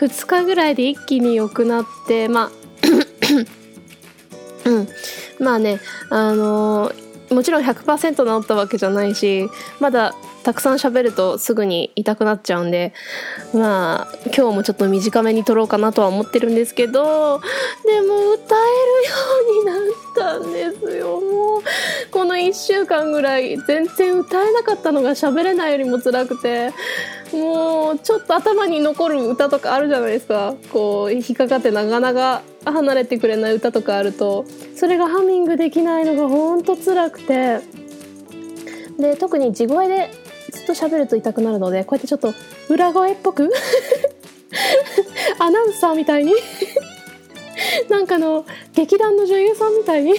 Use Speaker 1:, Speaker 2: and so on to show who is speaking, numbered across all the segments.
Speaker 1: 2日ぐらいで一気に良くなって、まあ、うん、まあね、あのー、もちろん100%治ったわけじゃないし、まだたくさん喋るとすぐに痛くなっちゃうんでまあ今日もちょっと短めに撮ろうかなとは思ってるんですけどでも歌えるようになったんですよ。もうこの1週間ぐらい全然歌えなかったのが喋れないよりも辛くてもうちょっと頭に残る歌とかあるじゃないですか。こう引っかかってなかなか離れてくれない歌とかあると。それがハミングできないのがほんと辛くて。で特に地声でずっと喋ると痛くなるのでこうやってちょっと裏声っぽく。アナウンサーみたいに。なんかの劇団の女優さんみたいに。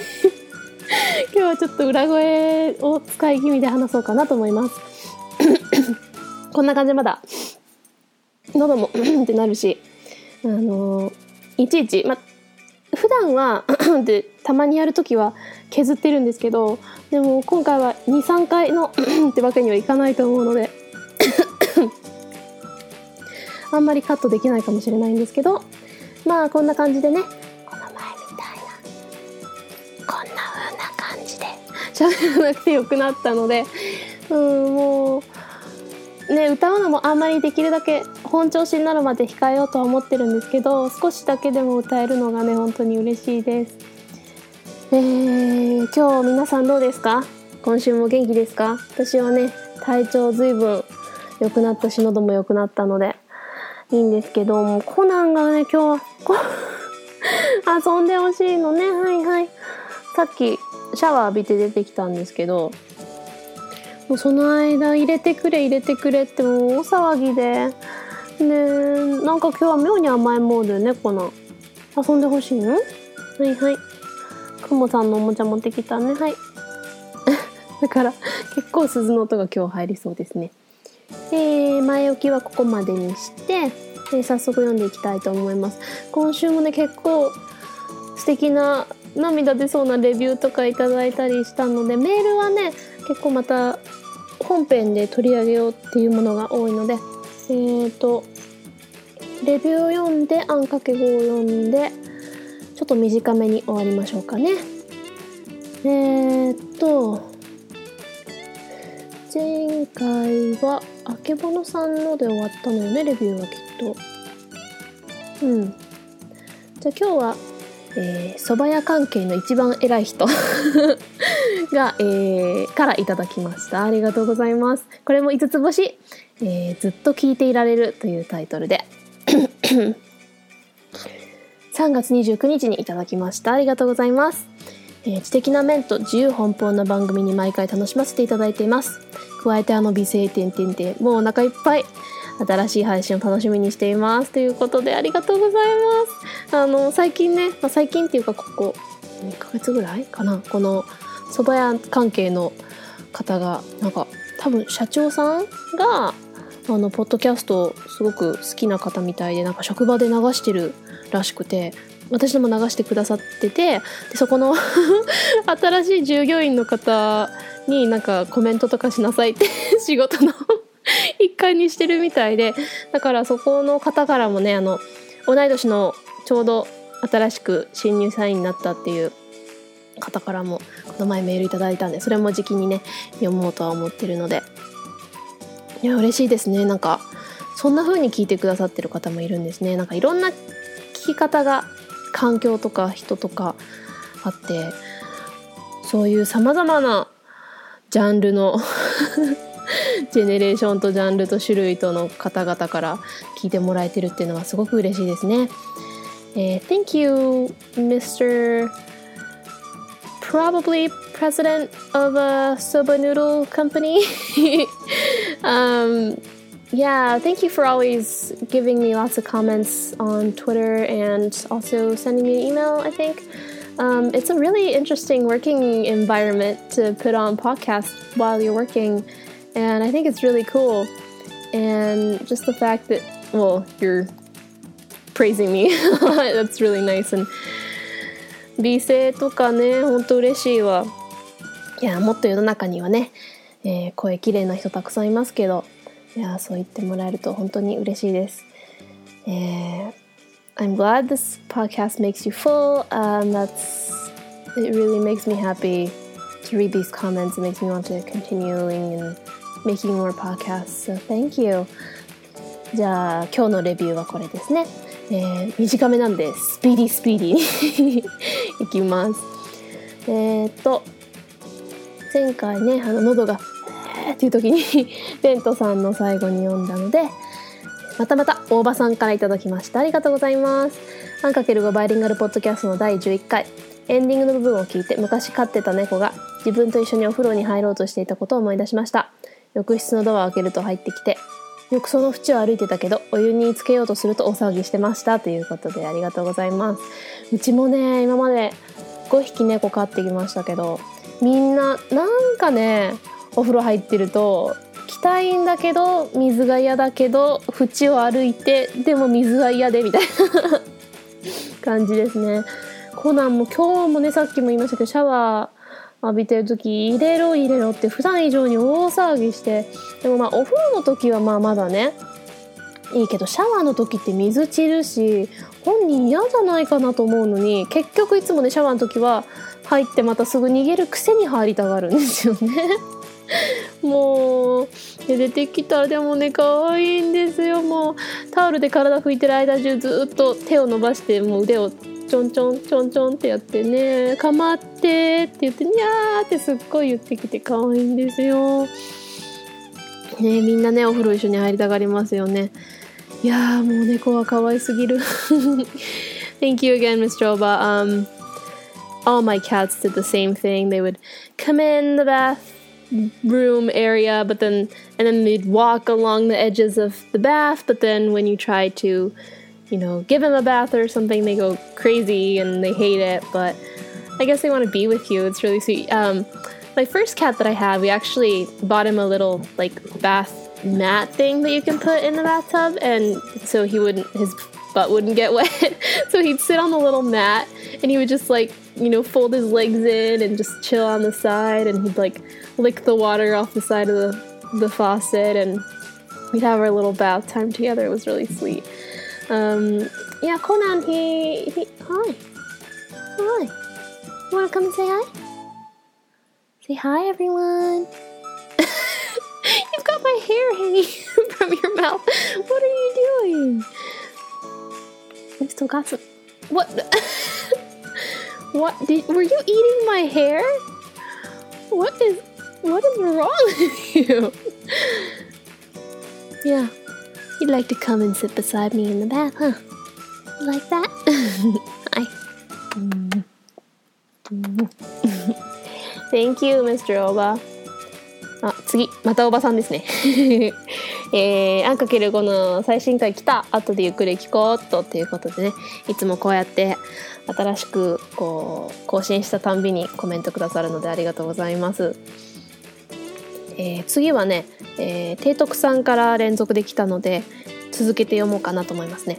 Speaker 1: 今日はちょっと裏声を使い気味で話そうかなと思います。こんな感じまだ。喉も ってなるし。あのいちいちま普段は でたまにやるときは削ってるんですけどでも今回は23回の ってわけにはいかないと思うのであんまりカットできないかもしれないんですけどまあこんな感じでねこの前みたいなこんな風な感じで喋らなくてよくなったのでうんもうね歌うのもあんまりできるだけ本調子になるまで控えようとは思ってるんですけど少しだけでも歌えるのがね本当に嬉しいです。えー、今日皆さんどうですか？今週も元気ですか？私はね体調ずいぶん良くなったし喉も良くなったのでいいんですけどもコナンがね今日は 遊んでほしいのね。はいはい。さっきシャワー浴びて出てきたんですけどもうその間入れてくれ入れてくれってもう大騒ぎで。でなんか今日は妙に甘いモードでねこの。遊んでほしいの？はいはい。くもさんのおもちゃ持ってきたね。はい。だから結構鈴の音が今日入りそうですね。えー、前置きはここまでにして、えー、早速読んでいきたいと思います。今週もね結構素敵な涙出そうなレビューとかいただいたりしたのでメールはね結構また本編で取り上げようっていうものが多いのでえーとレビューを読んであんかけ語を読んでちょっと短めに終わりましょうかね。えーと前回はあけぼのさんので終わったのよねレビューはきっと。うん。じゃあ今日はえー、蕎麦屋関係の一番偉い人 が、えー、からいただきました。ありがとうございます。これも5つ星、えー、ずっと聞いていられるというタイトルで。3月29日にいただきました。ありがとうございます。えー、知的な面と自由奔放な番組に毎回楽しませていただいています。加えてあの美声点々点もうお腹いっぱい。新しい配信を楽しみにしています。ということでありがとうございます。あの最近ね、まあ、最近っていうかここ2ヶ月ぐらいかな？この蕎麦屋関係の方がなんか多分社長さんがあのポッドキャストすごく好きな方みたいでなんか職場で流してるらしくて私でも流してくださっててでそこの 新しい従業員の方になんかコメントとかしなさいって 仕事の一環にしてるみたいでだからそこの方からもねあの同い年のちょうど新しく新入社員になったっていう方からもこの前メールいただいたんでそれも時期にね読もうとは思ってるので。いや嬉しいですね。なんかそんな風に聞いてくださってる方もいるんですね。なんかいろんな聞き方が環境とか人とかあってそういうさまざまなジャンルの ジェネレーションとジャンルと種類との方々から聞いてもらえてるっていうのはすごく嬉しいですね。えー、Thank you, Mr. Probably president of a soba noodle company. um, yeah, thank you for always giving me lots of comments on Twitter and also sending me an email, I think. Um, it's a really interesting working environment to put on podcasts while you're working and I think it's really cool. And just the fact that, well, you're praising me, that's really nice. And 美声とかね、ほんと嬉しいわ。 いやもっと世の中にはね、えー、声綺麗な人たくさんいますけどいやそう言ってもらえると本当に嬉しいです。えー I'm glad this podcast makes you full. Um, that's it. Really makes me happy to read these comments. It makes me want to continuing and making more podcasts. So thank you. じゃあ今日のレビューはこれですね。えー、短めなんでスピーディースピーディーいきます。えー、っと前回ねあの喉がえーっていう時に ベントさんの最後に読んだのでまたまた大場さんからいただきましたありがとうございますアンかける5バイリンガルポッドキャストの第11回エンディングの部分を聞いて昔飼ってた猫が自分と一緒にお風呂に入ろうとしていたことを思い出しました浴室のドアを開けると入ってきて浴槽の縁を歩いてたけどお湯につけようとすると大騒ぎしてましたということでありがとうございます。うちもね今まで5匹猫飼ってきましたけどみんななんかねお風呂入ってると着たいんだけど水が嫌だけど縁を歩いてでも水は嫌でみたいな。感じですね。コナンも今日もねさっきも言いましたけどシャワー浴びてる時入れろ入れろって普段以上に大騒ぎして。でもまあお風呂の時はまあまだねいいけどシャワーの時って水散るし本人嫌じゃないかなと思うのに結局いつもねシャワーの時は入ってまたすぐ逃げるくせに入りたがるんですよね。もう出てきたらでもね可愛いんですよ。もうタオルで体拭いてる間中ずっと手を伸ばしてもう腕をちょんちょんちょんちょんってやってね「かまって」って言って「にゃー」ってすっごい言ってきて可愛いんですよ。ねみんなねお風呂一緒に入りたがりますよね。いやもう猫は可愛すぎる。Thank you again, Mr. Oba. Um, all my cats did the same thing. They would come in the bath room area, but then and then they'd walk along the edges of the bath. But then when you try to, you know, give them a bath or something, they go crazy and they hate it. But I guess they want to be with you. It's really sweet. Um, my first cat that I had, we actually bought him a little like bath mat thing that you can put in the bathtub, and so he wouldn't his butt wouldn't get wet. so he'd sit on the little mat and he would just like you know fold his legs in and just chill on the side, and he'd like lick the water off the side of the, the faucet and we'd have our little bath time together. It was really sweet. Um, yeah, Conan, he, he, hi. Hi. You wanna come and say hi? Say hi, everyone. You've got my hair hanging from your mouth. What are you doing? I've still got some. What? what? Did, were you eating my hair? What is. What is wrong with you? yeah, you'd like to come and sit beside me in the bath, huh? Like that? Hi. Thank you, Mr. Oba. あ、次、またおばさんですね。えー、あんかける5の最新回来た後でゆっくり聞こうとっていうことでね、いつもこうやって新しくこう更新したたんびにコメントくださるのでありがとうございます。えー、次はね、えー、提督さんから連続できたので続けて読もうかなと思いますね。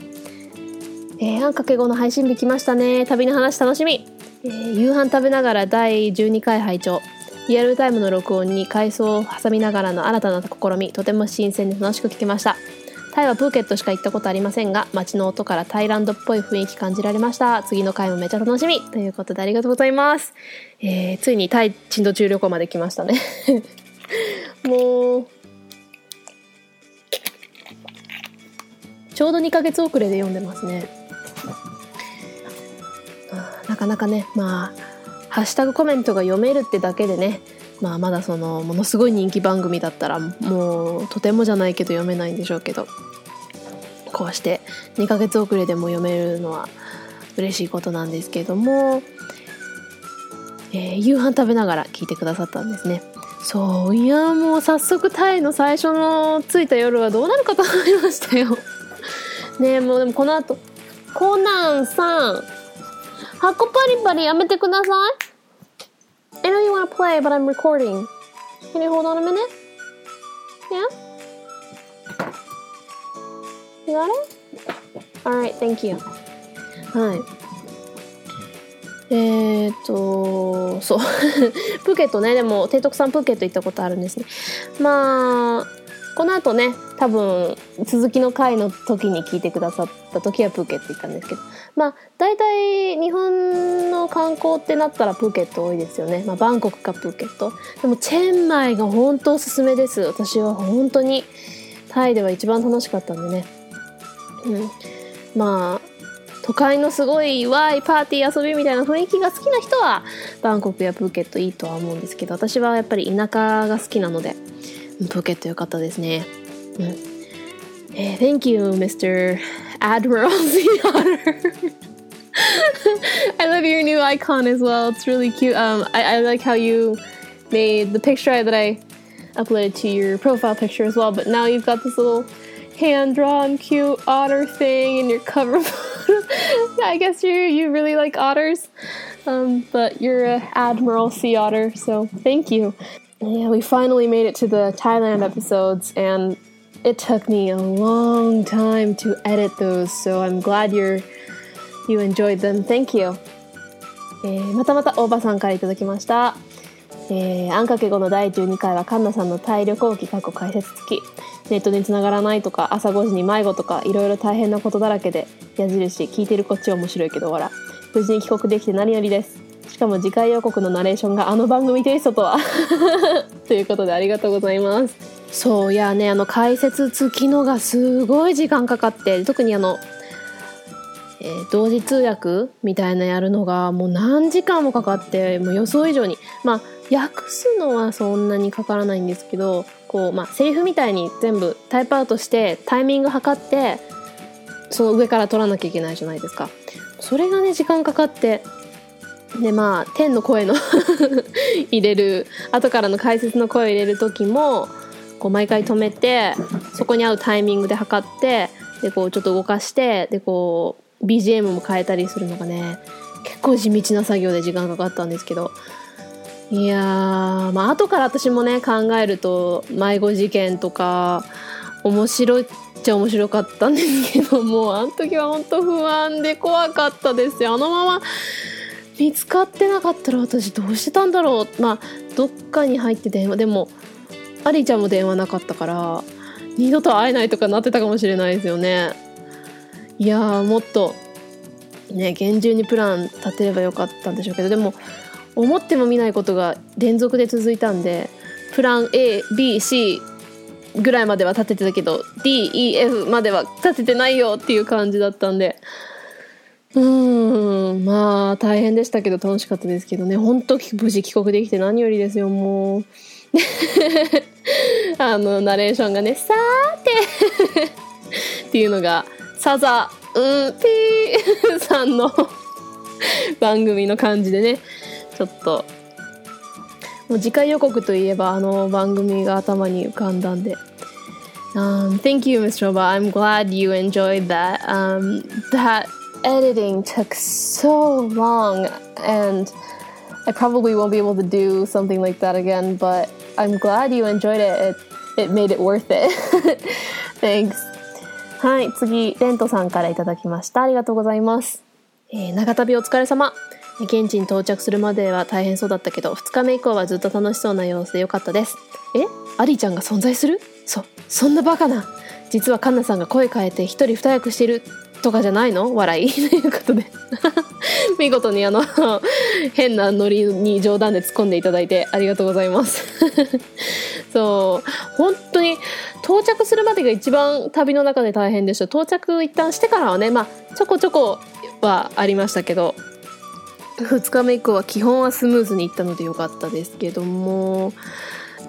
Speaker 1: えー、あんかけ後の配信日来ましたね。旅の話楽しみ。えー、夕飯食べながら第12回拝聴。リアルタイムの録音に階層を挟みながらの新たな試み。とても新鮮で楽しく聞けました。タイはプーケットしか行ったことありませんが街の音からタイランドっぽい雰囲気感じられました。次の回もめちゃ楽しみ。ということでありがとうございます、えー、ついにタイ珍道中旅行まで来ましたね。もうちょうど2ヶ月遅れで読んでますね。なかなかねまあハッシュタグコメントが読めるってだけでねまあまだそのものすごい人気番組だったらもうとてもじゃないけど読めないんでしょうけどこうして2ヶ月遅れでも読めるのは嬉しいことなんですけども、えー、夕飯食べながら聞いてくださったんですね。そういやもう早速タイの最初の着いた夜はどうなるかと思いましたよねえもうでもこの後コナンさん箱パリパリやめてください I know you wanna play but I'm recording Can you hold on a minute? Yeah? You got it? Alright, thank you はいえー、っと、そう。プーケットね、でも、提督さんプーケット行ったことあるんですね。まあ、この後ね、多分、続きの回の時に聞いてくださった時はプーケット行ったんですけど、まあ、大体、日本の観光ってなったらプーケット多いですよね。まあ、バンコクかプーケット。でも、チェンマイが本当おすすめです。私は本当に、タイでは一番楽しかったんでね。うん。まあ、都会のすごいワイパーティー遊びみたいな雰囲気が好きな人はバンコクやプーケットいいとは思うんですけど私はやっぱり田舎が好きなのでプーケット良かったですね。うんえー、Thank you, Mr. Admiral Sea Otter. I love your new icon as well. It's really cute. Um, I, I like how you made the picture that I uploaded to your profile picture as well. But now you've got this little hand drawn cute otter thing in your cover I guess you you really like otters, um, but you're a Admiral Sea Otter, so thank you. Yeah, we finally made it to the Thailand episodes, and it took me a long time to edit those, so I'm glad you're you enjoyed them. Thank you. えー、またまた大場さんからいただきました。 えー、あんかけ後の第12回はカンナさんのタイ旅行記過去解説付き。ネットにつながらないとか朝5時に迷子とかいろいろ大変なことだらけで矢印聞いてるこっち面白いけど笑無事に帰国できて何よりです。しかも次回予告のナレーションがあの番組テイストとは。ということでありがとうございます。そういやねあの解説付きのがすごい時間かかって特にあのえー、同時通訳みたいなやるのがもう何時間もかかってもう予想以上に。まあ訳すのはそんなにかからないんですけどこう、まあ、セリフみたいに全部タイプアウトしてタイミング測ってその上から取らなきゃいけないじゃないですか。それがね時間かかってでまあ天の声の 入れる後からの解説の声を入れる時もこう毎回止めてそこに合うタイミングで測ってでこうちょっと動かしてでこう BGM も変えたりするのがね結構地道な作業で時間かかったんですけどいやー、まあ後から私もね考えると迷子事件とか面白いっちゃ面白かったんですけど もあの時は本当不安で怖かったですよ。あのまま見つかってなかったら私どうしてたんだろう。まあどっかに入って電話でもアリちゃんも電話なかったから二度と会えないとかなってたかもしれないですよね。いやーもっとね厳重にプラン立てればよかったんでしょうけどでも思っても見ないことが連続で続いたんでプラン ABC ぐらいまでは立ててたけど DEF までは立ててないよっていう感じだったんで。うーんまあ大変でしたけど楽しかったですけどね。本当無事帰国できて何よりですよもう。あのナレーションがね「さーて」っていうのがサザうんピーさんの 番組の感じでね。ちょっともう次回予告といえばあの番組が頭に浮かんだんで Um, thank you, Ms. Roba. I'm glad you enjoyed that. Um, that editing took so long, and I probably won't be able to do something like that again. But I'm glad you enjoyed it. It, it made it worth it. Thanks. はい、次、レントさんからいただきました。ありがとうございます。えー、長旅お疲れ様。現地に到着するまでは大変そうだったけど2日目以降はずっと楽しそうな様子でよかったです。え？アリちゃんが存在する？そそんなバカな。実はカンナさんが声変えて一人二役してるとかじゃないの？笑い？ということで。見事にあの 変なノリに冗談で突っ込んでいただいてありがとうございます。そう。本当に到着するまでが一番旅の中で大変でした。到着一旦してからはねまあちょこちょこはありましたけど2日目以降は基本はスムーズにいったのでよかったですけども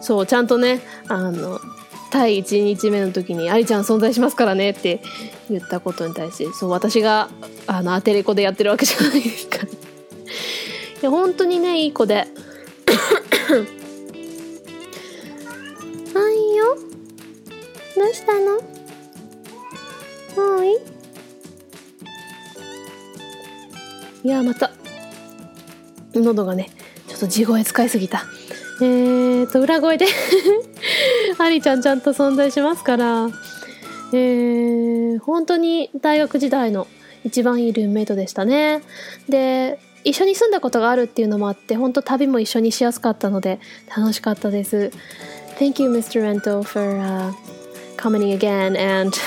Speaker 1: そうちゃんとねあの対1日目の時に「ありちゃん存在しますからね」って言ったことに対してそう私があのアテレコでやってるわけじゃないですか、いや本当にねいい子で。はいよ。どうしたの？はい？いやまた喉がねちょっと地声使いすぎたえーと裏声で アリちゃんちゃんと存在しますからえー、本当に大学時代の一番いいルームメイトでしたねで一緒に住んだことがあるっていうのもあって本当旅も一緒にしやすかったので楽しかったです Thank you Mr. Rento for、uh, coming again and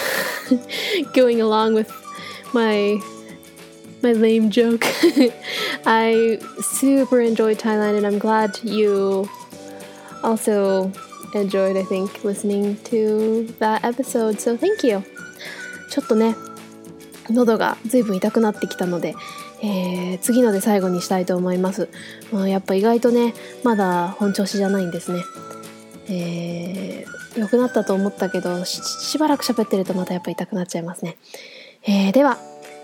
Speaker 1: going along with my my lame joke. I super enjoyed Thailand and I'm glad you also enjoyed I think listening to that episode. So thank you. ちょっとね喉がずいぶん痛くなってきたので、えー、次ので最後にしたいと思います、まあ、やっぱ意外とねまだ本調子じゃないんですね。えー、良くなったと思ったけどしばらく喋ってるとまたやっぱ痛くなっちゃいますね、えー、では、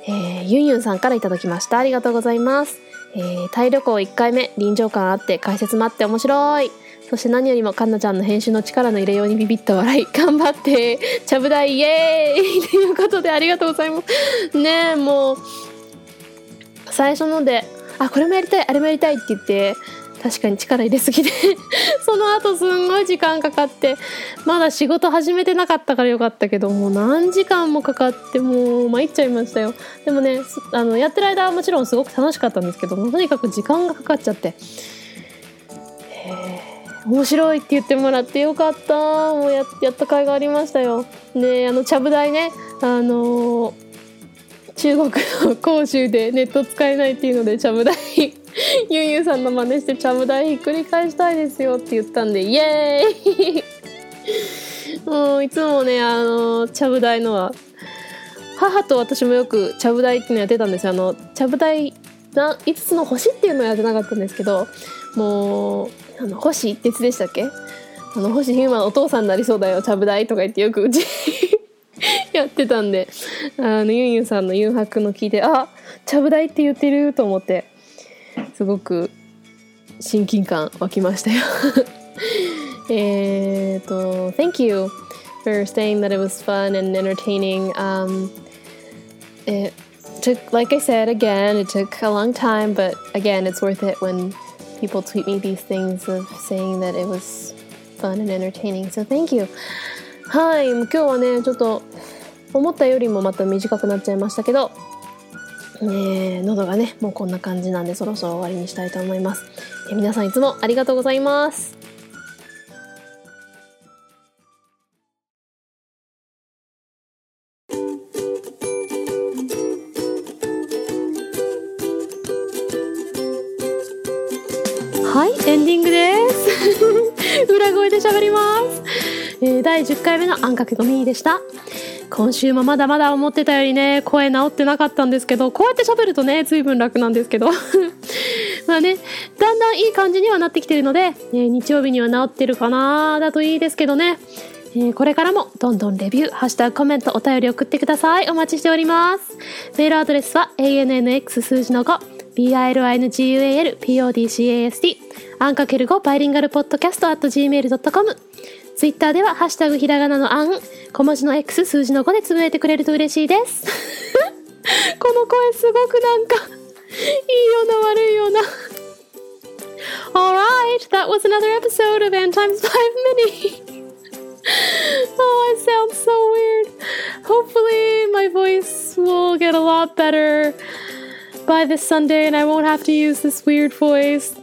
Speaker 1: えー、ユンユンさんからいただきました。ありがとうございます、えー、タイ旅行1回目。臨場感あって解説もあって面白い。そして何よりもかんなちゃんの編集の力の入れようにビビった笑い。頑張って。ちゃぶ台イエーイ。ということでありがとうございます。ねえもう最初のであこれもやりたい。あれもやりたいって言って確かに力入れすぎで その後すんごい時間かかってまだ仕事始めてなかったからよかったけどもう何時間もかかってもう参っちゃいましたよ。でもねあのやってる間はもちろんすごく楽しかったんですけどもとにかく時間がかかっちゃって。面白いって言ってもらってよかった。もうややった甲斐がありましたよ。であのちゃぶ台ね。あの中国の広州でネット使えないっていうのでちゃぶ台ゆうゆうさんの真似してちゃぶ台ひっくり返したいですよ。って言ったんでイエーイ。もういつもねあのちゃぶ台のは母と私もよくちゃぶ台っていうのやってたんですよ。あのちゃぶ台な5つの星っていうのはやってなかったんですけどもうあの星一徹でしたっけ？あの星ヒューマンお父さんになりそうだよちゃぶ台とか言ってよくうちやってたんであのユンユンさんの誘白の聞いてあちゃぶ台って言ってると思ってすごく親近感湧きましたよえっと Thank you for saying that it was fun and entertaining um, it took like I said again it took a long time but again it's worth it when people tweet me these things of saying that it was fun and entertaining. So thank you. はい、今日はね、ちょっと思ったよりもまた短くなっちゃいましたけど、えー、喉がね、もうこんな感じなんでそろそろ終わりにしたいと思います。えー、皆さんいつもありがとうございます。喋ります、えー、第10回目のあんかけごみでした今週もまだまだ思ってたよりね声治ってなかったんですけどこうやって喋るとね随分楽なんですけど まあねだんだんいい感じにはなってきてるので、えー、日曜日には治ってるかなだといいですけどねえー、これからもどんどんレビュー、ハッシュタグコメント、お便り送ってください。お待ちしております。メールアドレスは ANNX 数字の5、BILINGUAL PODCAST アンかける5バイリンガルポッドキャスト at gmail.com ツイッターではハッシュタグひらがなのあん小文字の X 数字の5でつぶやいてくれると嬉しいですこの声すごくなんかいいような悪いような Alright, that was another episode of N times 5 Mini oh, I sound so weird. Hopefully, my voice will get a lot better by this Sunday and I won't have to use this weird voice.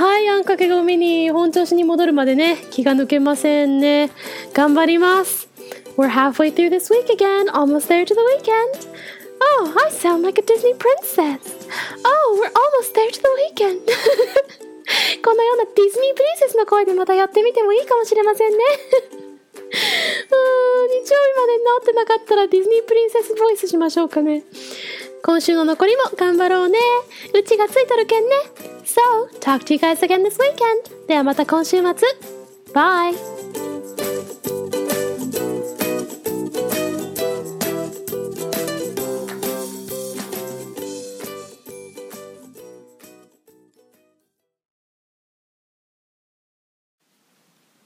Speaker 1: はい、あんかけごみに本調子に戻るまでね、気が抜けませんね。頑張ります。We're halfway through this week again, almost there to the weekend. Oh, I sound like a Disney princess. Oh, we're almost there to the weekend. このようなディズニープリンセスの声でまたやってみてもいいかもしれませんね。うん日曜日まで治ってなかったらディズニープリンセスボイスしましょうかね。今週の残りも頑張ろうね。うちがついとるけんね。So, talk to you guys again this weekend. ではまた今週末。Bye!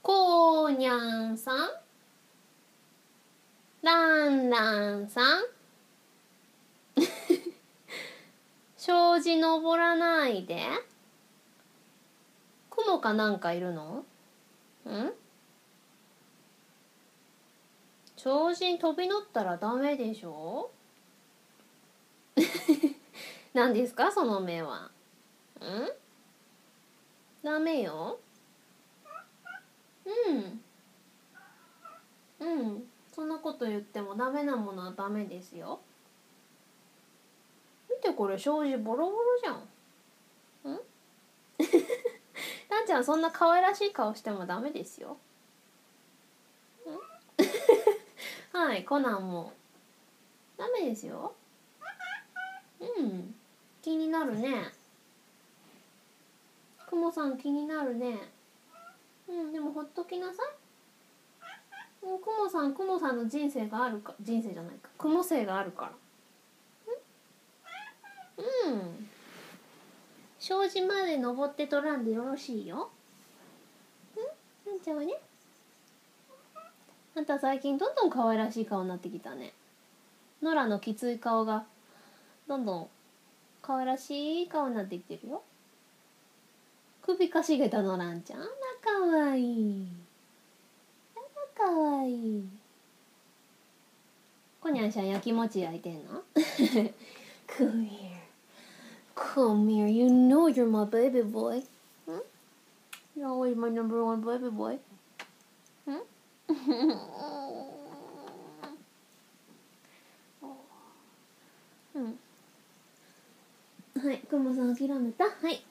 Speaker 1: こーにゃんさんランランさん障子登らないで。雲かなんかいるの？ん？障子に飛び乗ったらダメでしょ？何ですか？その目は。ん？ダメよ。うん。うん。そんなこと言ってもダメなものはダメですよ。これ障子ボロボロじゃん。ん？たんちゃんそんな可愛らしい顔してもダメですよ。ん？はいコナンも。ダメですよ。うん。気になるね。くもさん気になるね。うんでもほっときなさい。もうくもさんくもさんの人生があるか人生じゃないか。くも生があるからうん。障子まで登って取らんでよろしいよ。ん？なんちゃんはね。あんた最近どんどん可愛らしい顔になってきたね。ノラのきつい顔が。どんどん可愛らしい顔になってきてるよ。首かしげたのらんちゃん。あらかわいい。あらかわいい。こにゃんしゃん焼きもち焼いてんの？Come here Come here you know you're my baby boy hmm? You're always my number one baby boy hmm? うんはい、くもさん諦めたはい